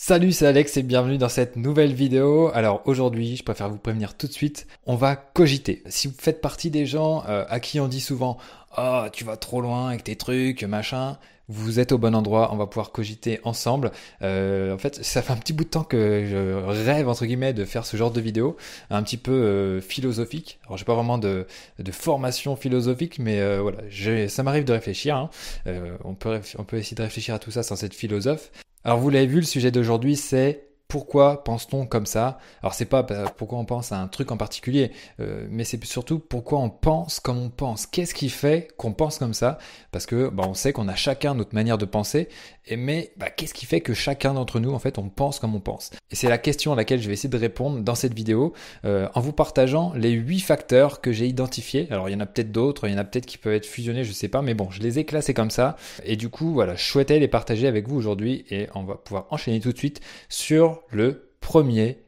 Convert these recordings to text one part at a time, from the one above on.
Salut, c'est Alex et bienvenue dans cette nouvelle vidéo. Alors aujourd'hui, je préfère vous prévenir tout de suite, on va cogiter. Si vous faites partie des gens euh, à qui on dit souvent « Oh, tu vas trop loin avec tes trucs, machin », vous êtes au bon endroit, on va pouvoir cogiter ensemble. Euh, en fait, ça fait un petit bout de temps que je rêve, entre guillemets, de faire ce genre de vidéo, un petit peu euh, philosophique. Alors, j'ai pas vraiment de, formation philosophique, mais voilà, ça m'arrive de réfléchir. Hein. on, peut, on peut essayer de réfléchir à tout ça sans être philosophe. Alors vous l'avez vu, le sujet d'aujourd'hui c'est pourquoi pense-t-on comme ça? Alors c'est pas bah, pourquoi on pense à un truc en particulier, euh, mais c'est surtout pourquoi on pense comme on pense. Qu'est-ce qui fait qu'on pense comme ça? Parce que bah, on sait qu'on a chacun notre manière de penser, et mais bah, qu'est-ce qui fait que chacun d'entre nous en fait on pense comme on pense? Et c'est la question à laquelle je vais essayer de répondre dans cette vidéo euh, en vous partageant les huit facteurs que j'ai identifiés. Alors il y en a peut-être d'autres, il y en a peut-être qui peuvent être fusionnés, je sais pas, mais bon, je les ai classés comme ça, et du coup voilà, je souhaitais les partager avec vous aujourd'hui, et on va pouvoir enchaîner tout de suite sur le premier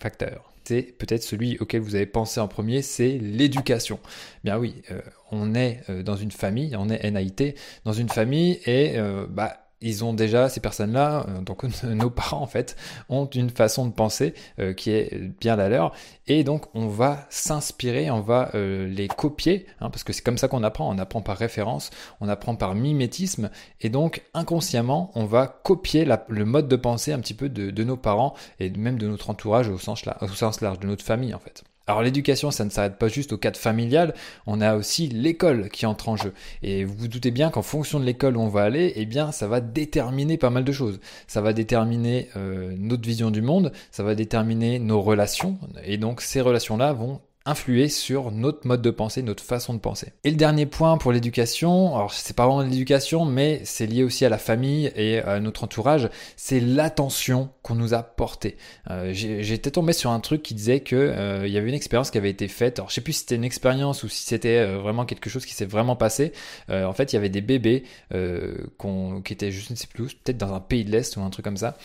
facteur. C'est peut-être celui auquel vous avez pensé en premier, c'est l'éducation. Bien oui, euh, on est euh, dans une famille, on est NIT, dans une famille et euh, bah, ils ont déjà, ces personnes-là, euh, donc nos parents en fait, ont une façon de penser euh, qui est bien la leur. Et donc on va s'inspirer, on va euh, les copier, hein, parce que c'est comme ça qu'on apprend, on apprend par référence, on apprend par mimétisme, et donc inconsciemment on va copier le mode de pensée un petit peu de, nos parents et même de notre entourage au sens, au sens large, de notre famille en fait. Alors l'éducation, ça ne s'arrête pas juste au cadre familial, on a aussi l'école qui entre en jeu. Et vous vous doutez bien qu'en fonction de l'école où on va aller, eh bien ça va déterminer pas mal de choses. Ça va déterminer euh, notre vision du monde, ça va déterminer nos relations, et donc ces relations-là vont influer sur notre mode de pensée, notre façon de penser. Et le dernier point pour l'éducation, alors c'est pas vraiment l'éducation, mais c'est lié aussi à la famille et à notre entourage, c'est l'attention qu'on nous a portée. Euh, J'étais tombé sur un truc qui disait que euh, il y avait une expérience qui avait été faite. Alors je sais plus si c'était une expérience ou si c'était euh, vraiment quelque chose qui s'est vraiment passé. Euh, en fait, il y avait des bébés qui étaient, je ne sais plus, peut-être dans un pays de l'est ou un truc comme ça,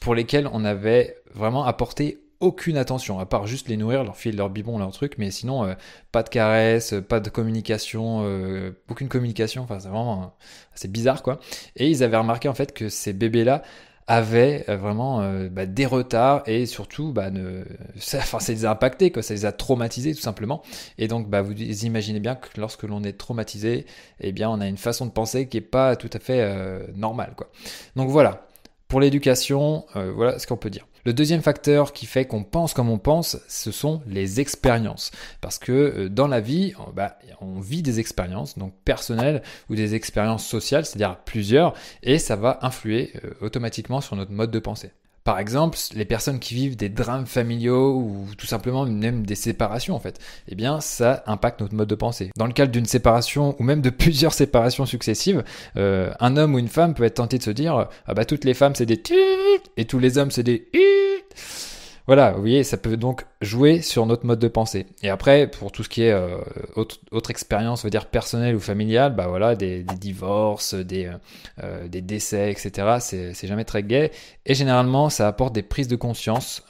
pour lesquels on avait vraiment apporté aucune attention, à part juste les nourrir, leur filer leur bibon, leur truc, mais sinon, euh, pas de caresses, pas de communication, euh, aucune communication, enfin, c'est vraiment, c'est bizarre, quoi. Et ils avaient remarqué, en fait, que ces bébés-là avaient euh, vraiment bah, des retards et surtout, bah, ça, enfin, ça les a impactés, quoi, ça les a traumatisés, tout simplement. Et donc, bah, vous imaginez bien que lorsque l'on est traumatisé, eh bien, on a une façon de penser qui est pas tout à fait normale, quoi. Donc voilà. Pour l'éducation, voilà ce qu'on peut dire. Le deuxième facteur qui fait qu'on pense comme on pense, ce sont les expériences. Parce que euh, dans la vie, bah, on vit des expériences, donc personnelles ou des expériences sociales, c'est-à-dire plusieurs, et ça va influer euh, automatiquement sur notre mode de pensée. Par exemple, les personnes qui vivent des drames familiaux ou tout simplement même des séparations en fait, eh bien ça impacte notre mode de pensée. Dans le cadre d'une séparation ou même de plusieurs séparations successives, euh, un homme ou une femme peut être tenté de se dire ah bah toutes les femmes c'est des et tous les hommes c'est des voilà, vous voyez, ça peut donc jouer sur notre mode de pensée. Et après, pour tout ce qui est euh, autre, expérience, on va dire personnelle ou familiale, bah voilà, des, divorces, des, euh, euh décès, etc. C'est jamais très gai. Et généralement, ça apporte des prises de conscience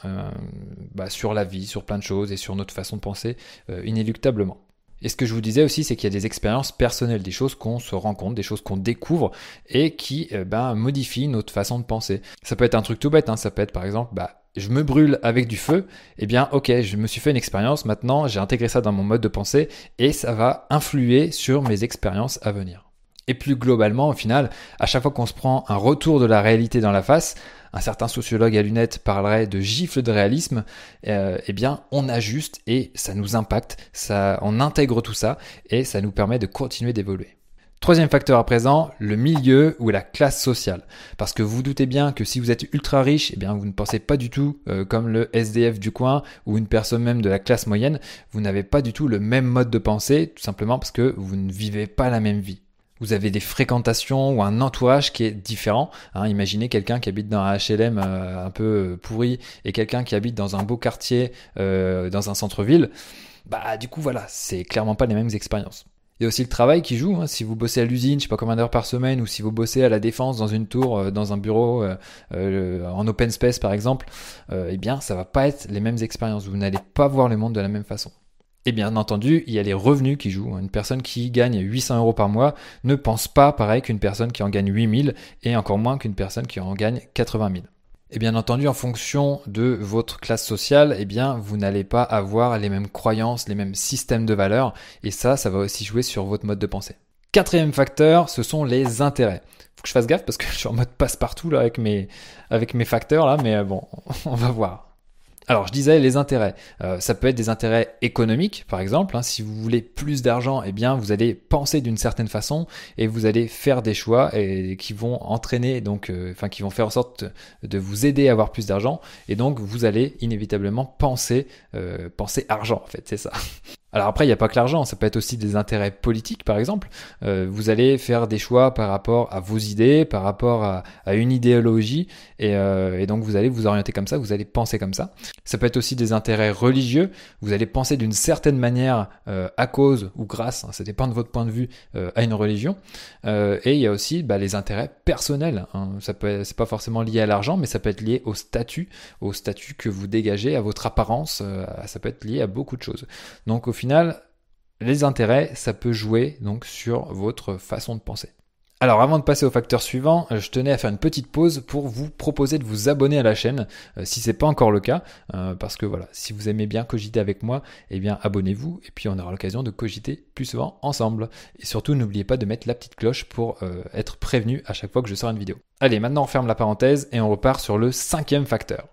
bah, sur la vie, sur plein de choses et sur notre façon de penser inéluctablement. Et ce que je vous disais aussi, c'est qu'il y a des expériences personnelles, des choses qu'on se rend compte, des choses qu'on découvre et qui ben, modifient notre façon de penser. Ça peut être un truc tout bête, hein. ça peut être par exemple, bah, je me brûle avec du feu, eh bien ok, je me suis fait une expérience, maintenant j'ai intégré ça dans mon mode de pensée et ça va influer sur mes expériences à venir. Et plus globalement, au final, à chaque fois qu'on se prend un retour de la réalité dans la face, un certain sociologue à lunettes parlerait de gifle de réalisme, euh, eh bien on ajuste et ça nous impacte, ça, on intègre tout ça et ça nous permet de continuer d'évoluer. Troisième facteur à présent, le milieu ou la classe sociale. Parce que vous doutez bien que si vous êtes ultra riche, eh bien vous ne pensez pas du tout euh, comme le SDF du coin ou une personne même de la classe moyenne. Vous n'avez pas du tout le même mode de pensée, tout simplement parce que vous ne vivez pas la même vie. Vous avez des fréquentations ou un entourage qui est différent. Hein. imaginez quelqu'un qui habite dans un HLM euh, un peu euh, pourri et quelqu'un qui habite dans un beau quartier, dans un centre-ville. Bah du coup voilà, c'est clairement pas les mêmes expériences. Il y a aussi le travail qui joue. Hein. Si vous bossez à l'usine, je sais pas combien d'heures par semaine, ou si vous bossez à la défense dans une tour, euh, dans un bureau, euh, euh, en open space par exemple, eh bien, ça va pas être les mêmes expériences. Vous n'allez pas voir le monde de la même façon. Et bien entendu, il y a les revenus qui jouent. Une personne qui gagne 800 euros par mois ne pense pas pareil qu'une personne qui en gagne 8000 et encore moins qu'une personne qui en gagne 80 000. Et bien entendu, en fonction de votre classe sociale, eh bien, vous n'allez pas avoir les mêmes croyances, les mêmes systèmes de valeurs. Et ça, ça va aussi jouer sur votre mode de pensée. Quatrième facteur, ce sont les intérêts. Faut que je fasse gaffe parce que je suis en mode passe-partout là avec mes, avec mes facteurs là, mais bon, on va voir. Alors, je disais les intérêts. Euh, ça peut être des intérêts économiques, par exemple. Hein. si vous voulez plus d'argent, eh bien, vous allez penser d'une certaine façon et vous allez faire des choix et, qui vont entraîner, donc, euh, enfin, qui vont faire en sorte de vous aider à avoir plus d'argent. Et donc, vous allez inévitablement penser, euh, penser argent, en fait, c'est ça. Alors après, il n'y a pas que l'argent, ça peut être aussi des intérêts politiques, par exemple. Euh, vous allez faire des choix par rapport à vos idées, par rapport à, une idéologie, euh, et, donc vous allez vous orienter comme ça, vous allez penser comme ça. Ça peut être aussi des intérêts religieux, vous allez penser d'une certaine manière euh, à cause ou grâce, hein, ça dépend de votre point de vue, à une religion. et il y a aussi bah, les intérêts personnels. Hein. Ça peut, c'est pas forcément lié à l'argent, mais ça peut être lié au statut, au statut que vous dégagez, à votre apparence. ça peut être lié à beaucoup de choses. Donc au final, les intérêts, ça peut jouer donc sur votre façon de penser. Alors avant de passer au facteur suivant, euh, je tenais à faire une petite pause pour vous proposer de vous abonner à la chaîne euh, si c'est pas encore le cas euh, parce que voilà, si vous aimez bien cogiter avec moi, eh bien abonnez-vous et puis on aura l'occasion de cogiter plus souvent ensemble et surtout n'oubliez pas de mettre la petite cloche pour être prévenu à chaque fois que je sors une vidéo. Allez, maintenant on ferme la parenthèse et on repart sur le cinquième facteur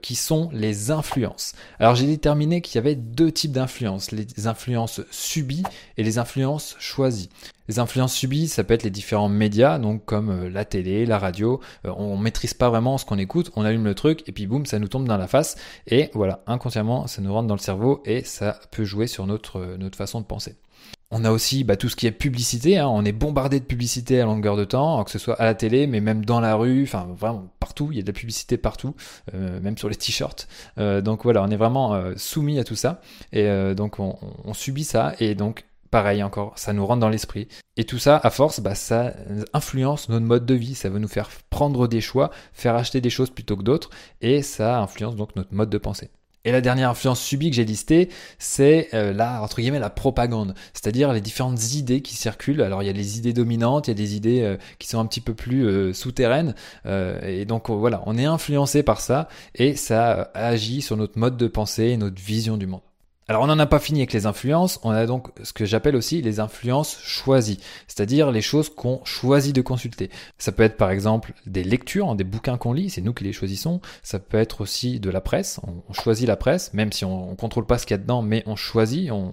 qui sont les influences. Alors j'ai déterminé qu'il y avait deux types d'influences, les influences subies et les influences choisies. Les influences subies, ça peut être les différents médias, donc comme euh, la télé, la radio. Euh, on maîtrise pas vraiment ce qu'on écoute, on allume le truc et puis boum, ça nous tombe dans la face. Et voilà, inconsciemment, ça nous rentre dans le cerveau et ça peut jouer sur notre, euh, notre façon de penser. On a aussi bah, tout ce qui est publicité, hein. on est bombardé de publicité à longueur de temps, que ce soit à la télé, mais même dans la rue, enfin vraiment partout, il y a de la publicité partout, même sur les t-shirts. donc voilà, on est vraiment soumis à tout ça, et donc on, subit ça, et donc pareil encore, ça nous rentre dans l'esprit. Et tout ça, à force, bah, ça influence notre mode de vie, ça va nous faire prendre des choix, faire acheter des choses plutôt que d'autres, et ça influence donc notre mode de pensée. Et la dernière influence subie que j'ai listée, c'est euh, la entre guillemets la propagande, c'est-à-dire les différentes idées qui circulent. Alors il y a les idées dominantes, il y a des idées euh, qui sont un petit peu plus euh, souterraines, et donc voilà, on est influencé par ça et ça agit sur notre mode de pensée et notre vision du monde. Alors on n'en a pas fini avec les influences, on a donc ce que j'appelle aussi les influences choisies, c'est-à-dire les choses qu'on choisit de consulter. Ça peut être par exemple des lectures, hein, des bouquins qu'on lit, c'est nous qui les choisissons. Ça peut être aussi de la presse, on, choisit la presse, même si on, ne contrôle pas ce qu'il y a dedans, mais on choisit, on,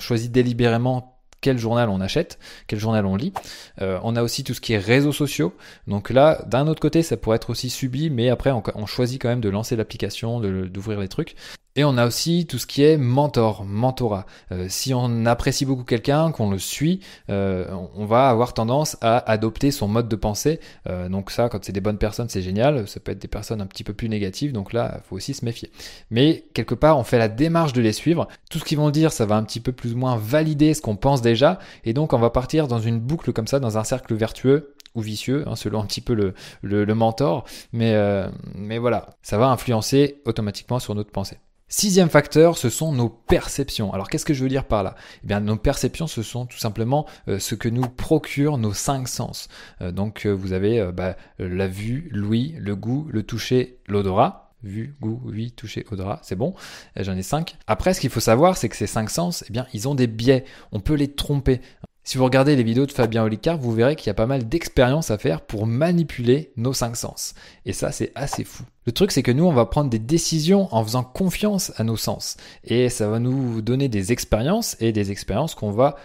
choisit délibérément quel journal on achète, quel journal on lit. Euh, on a aussi tout ce qui est réseaux sociaux. Donc là, d'un autre côté, ça pourrait être aussi subi, mais après, on, choisit quand même de lancer l'application, d'ouvrir les trucs. Et on a aussi tout ce qui est mentor, mentorat. Euh, si on apprécie beaucoup quelqu'un, qu'on le suit, euh, on va avoir tendance à adopter son mode de pensée. Euh, donc ça, quand c'est des bonnes personnes, c'est génial. Ça peut être des personnes un petit peu plus négatives, donc là, il faut aussi se méfier. Mais quelque part, on fait la démarche de les suivre. Tout ce qu'ils vont dire, ça va un petit peu plus ou moins valider ce qu'on pense déjà. Et donc, on va partir dans une boucle comme ça, dans un cercle vertueux ou vicieux, hein, selon un petit peu le, le, mentor. Mais, mais voilà, ça va influencer automatiquement sur notre pensée. Sixième facteur, ce sont nos perceptions. Alors qu'est-ce que je veux dire par là? Eh bien, nos perceptions, ce sont tout simplement euh, ce que nous procurent nos cinq sens. Euh, donc, euh, vous avez bah, la vue, l'ouïe, le goût, le toucher, l'odorat. Vue, goût, ouïe, toucher, odorat, c'est bon. J'en ai cinq. Après, ce qu'il faut savoir, c'est que ces cinq sens, eh bien, ils ont des biais. On peut les tromper. Si vous regardez les vidéos de Fabien Olicard, vous verrez qu'il y a pas mal d'expériences à faire pour manipuler nos cinq sens. Et ça, c'est assez fou. Le truc, c'est que nous, on va prendre des décisions en faisant confiance à nos sens. Et ça va nous donner des expériences et des expériences qu'on va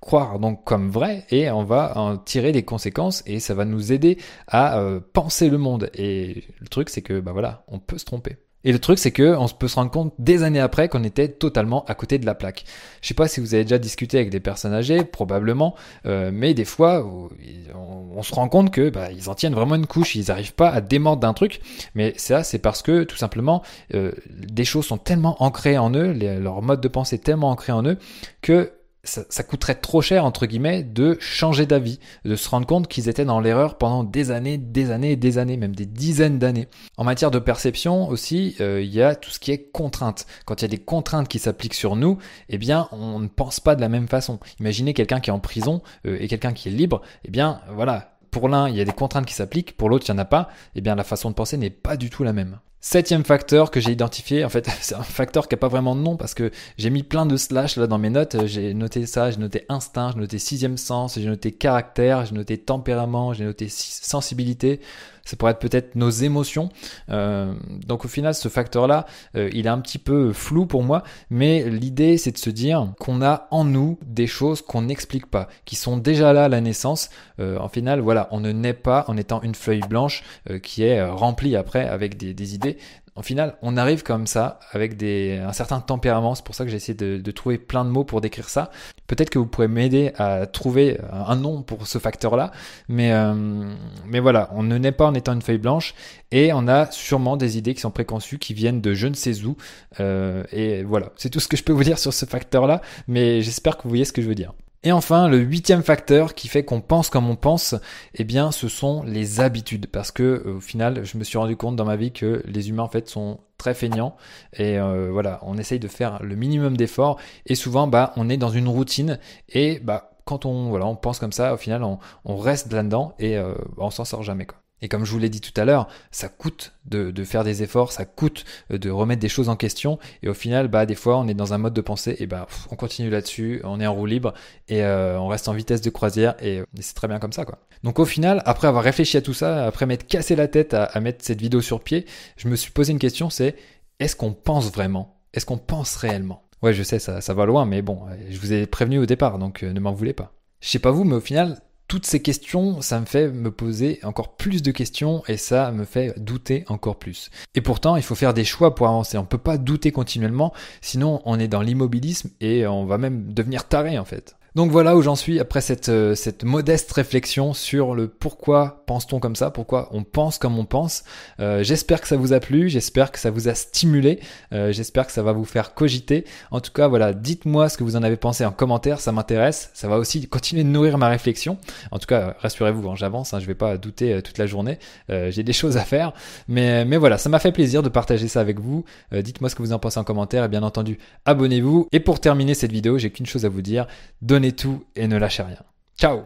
croire donc comme vraies et on va en tirer des conséquences et ça va nous aider à euh, penser le monde. Et le truc, c'est que, bah voilà, on peut se tromper. Et le truc, c'est que on peut se rendre compte des années après qu'on était totalement à côté de la plaque. Je sais pas si vous avez déjà discuté avec des personnes âgées, probablement, euh, mais des fois, on, se rend compte que bah, ils en tiennent vraiment une couche, ils n'arrivent pas à démordre d'un truc. Mais ça, c'est parce que tout simplement, euh, des choses sont tellement ancrées en eux, leur mode de pensée est tellement ancré en eux que ça, coûterait trop cher, entre guillemets, de changer d'avis, de se rendre compte qu'ils étaient dans l'erreur pendant des années, des années des années, même des dizaines d'années. En matière de perception aussi, euh, il y a tout ce qui est contrainte. Quand il y a des contraintes qui s'appliquent sur nous, eh bien, on ne pense pas de la même façon. Imaginez quelqu'un qui est en prison euh, et quelqu'un qui est libre, eh bien, voilà, pour l'un, il y a des contraintes qui s'appliquent, pour l'autre, il n'y en a pas, eh bien la façon de penser n'est pas du tout la même. Septième facteur que j'ai identifié, en fait, c'est un facteur qui n'a pas vraiment de nom parce que j'ai mis plein de slash là dans mes notes. J'ai noté ça, j'ai noté instinct, j'ai noté sixième sens, j'ai noté caractère, j'ai noté tempérament, j'ai noté sensibilité. Ça pourrait être peut-être nos émotions. Euh, donc au final, ce facteur-là, euh, il est un petit peu flou pour moi, mais l'idée c'est de se dire qu'on a en nous des choses qu'on n'explique pas, qui sont déjà là à la naissance. Euh, en final, voilà, on ne naît pas en étant une feuille blanche qui est remplie après avec des idées en final, on arrive comme ça avec des, un certain tempérament. C'est pour ça que j'ai essayé de, trouver plein de mots pour décrire ça. Peut-être que vous pourrez m'aider à trouver un nom pour ce facteur-là. Mais, euh, mais voilà, on ne naît pas en étant une feuille blanche et on a sûrement des idées qui sont préconçues, qui viennent de je ne sais où. Euh, et voilà, c'est tout ce que je peux vous dire sur ce facteur-là. Mais j'espère que vous voyez ce que je veux dire. Et enfin, le huitième facteur qui fait qu'on pense comme on pense, eh bien, ce sont les habitudes. Parce que, euh, au final, je me suis rendu compte dans ma vie que les humains, en fait, sont très feignants. Et euh, voilà, on essaye de faire le minimum d'efforts. Et souvent, bah, on est dans une routine. Et bah, quand on, voilà, on pense comme ça, au final, on, reste là-dedans et euh, on s'en sort jamais. Quoi. Et comme je vous l'ai dit tout à l'heure, ça coûte de, faire des efforts, ça coûte euh, de remettre des choses en question. Et au final, bah, des fois, on est dans un mode de pensée et bah, on continue là-dessus, on est en roue libre et euh, on reste en vitesse de croisière et, c'est très bien comme ça, quoi. Donc au final, après avoir réfléchi à tout ça, après m'être cassé la tête à, mettre cette vidéo sur pied, je me suis posé une question, c'est est-ce qu'on pense vraiment? Est-ce qu'on pense réellement? Ouais, je sais, ça, ça va loin, mais bon, je vous ai prévenu au départ, donc euh, ne m'en voulez pas. Je sais pas vous, mais au final, toutes ces questions, ça me fait me poser encore plus de questions et ça me fait douter encore plus. Et pourtant, il faut faire des choix pour avancer. On peut pas douter continuellement, sinon on est dans l'immobilisme et on va même devenir taré en fait. Donc voilà où j'en suis après cette, euh, cette modeste réflexion sur le pourquoi pense-t-on comme ça, pourquoi on pense comme on pense. Euh, j'espère que ça vous a plu, j'espère que ça vous a stimulé, euh, j'espère que ça va vous faire cogiter. En tout cas, voilà, dites-moi ce que vous en avez pensé en commentaire, ça m'intéresse, ça va aussi continuer de nourrir ma réflexion. En tout cas, rassurez-vous, hein, j'avance, hein, je vais pas douter toute la journée, j'ai des choses à faire. Mais, mais voilà, ça m'a fait plaisir de partager ça avec vous. dites-moi ce que vous en pensez en commentaire et bien entendu, abonnez-vous. Et pour terminer cette vidéo, j'ai qu'une chose à vous dire, donnez tout et ne lâchez rien. Ciao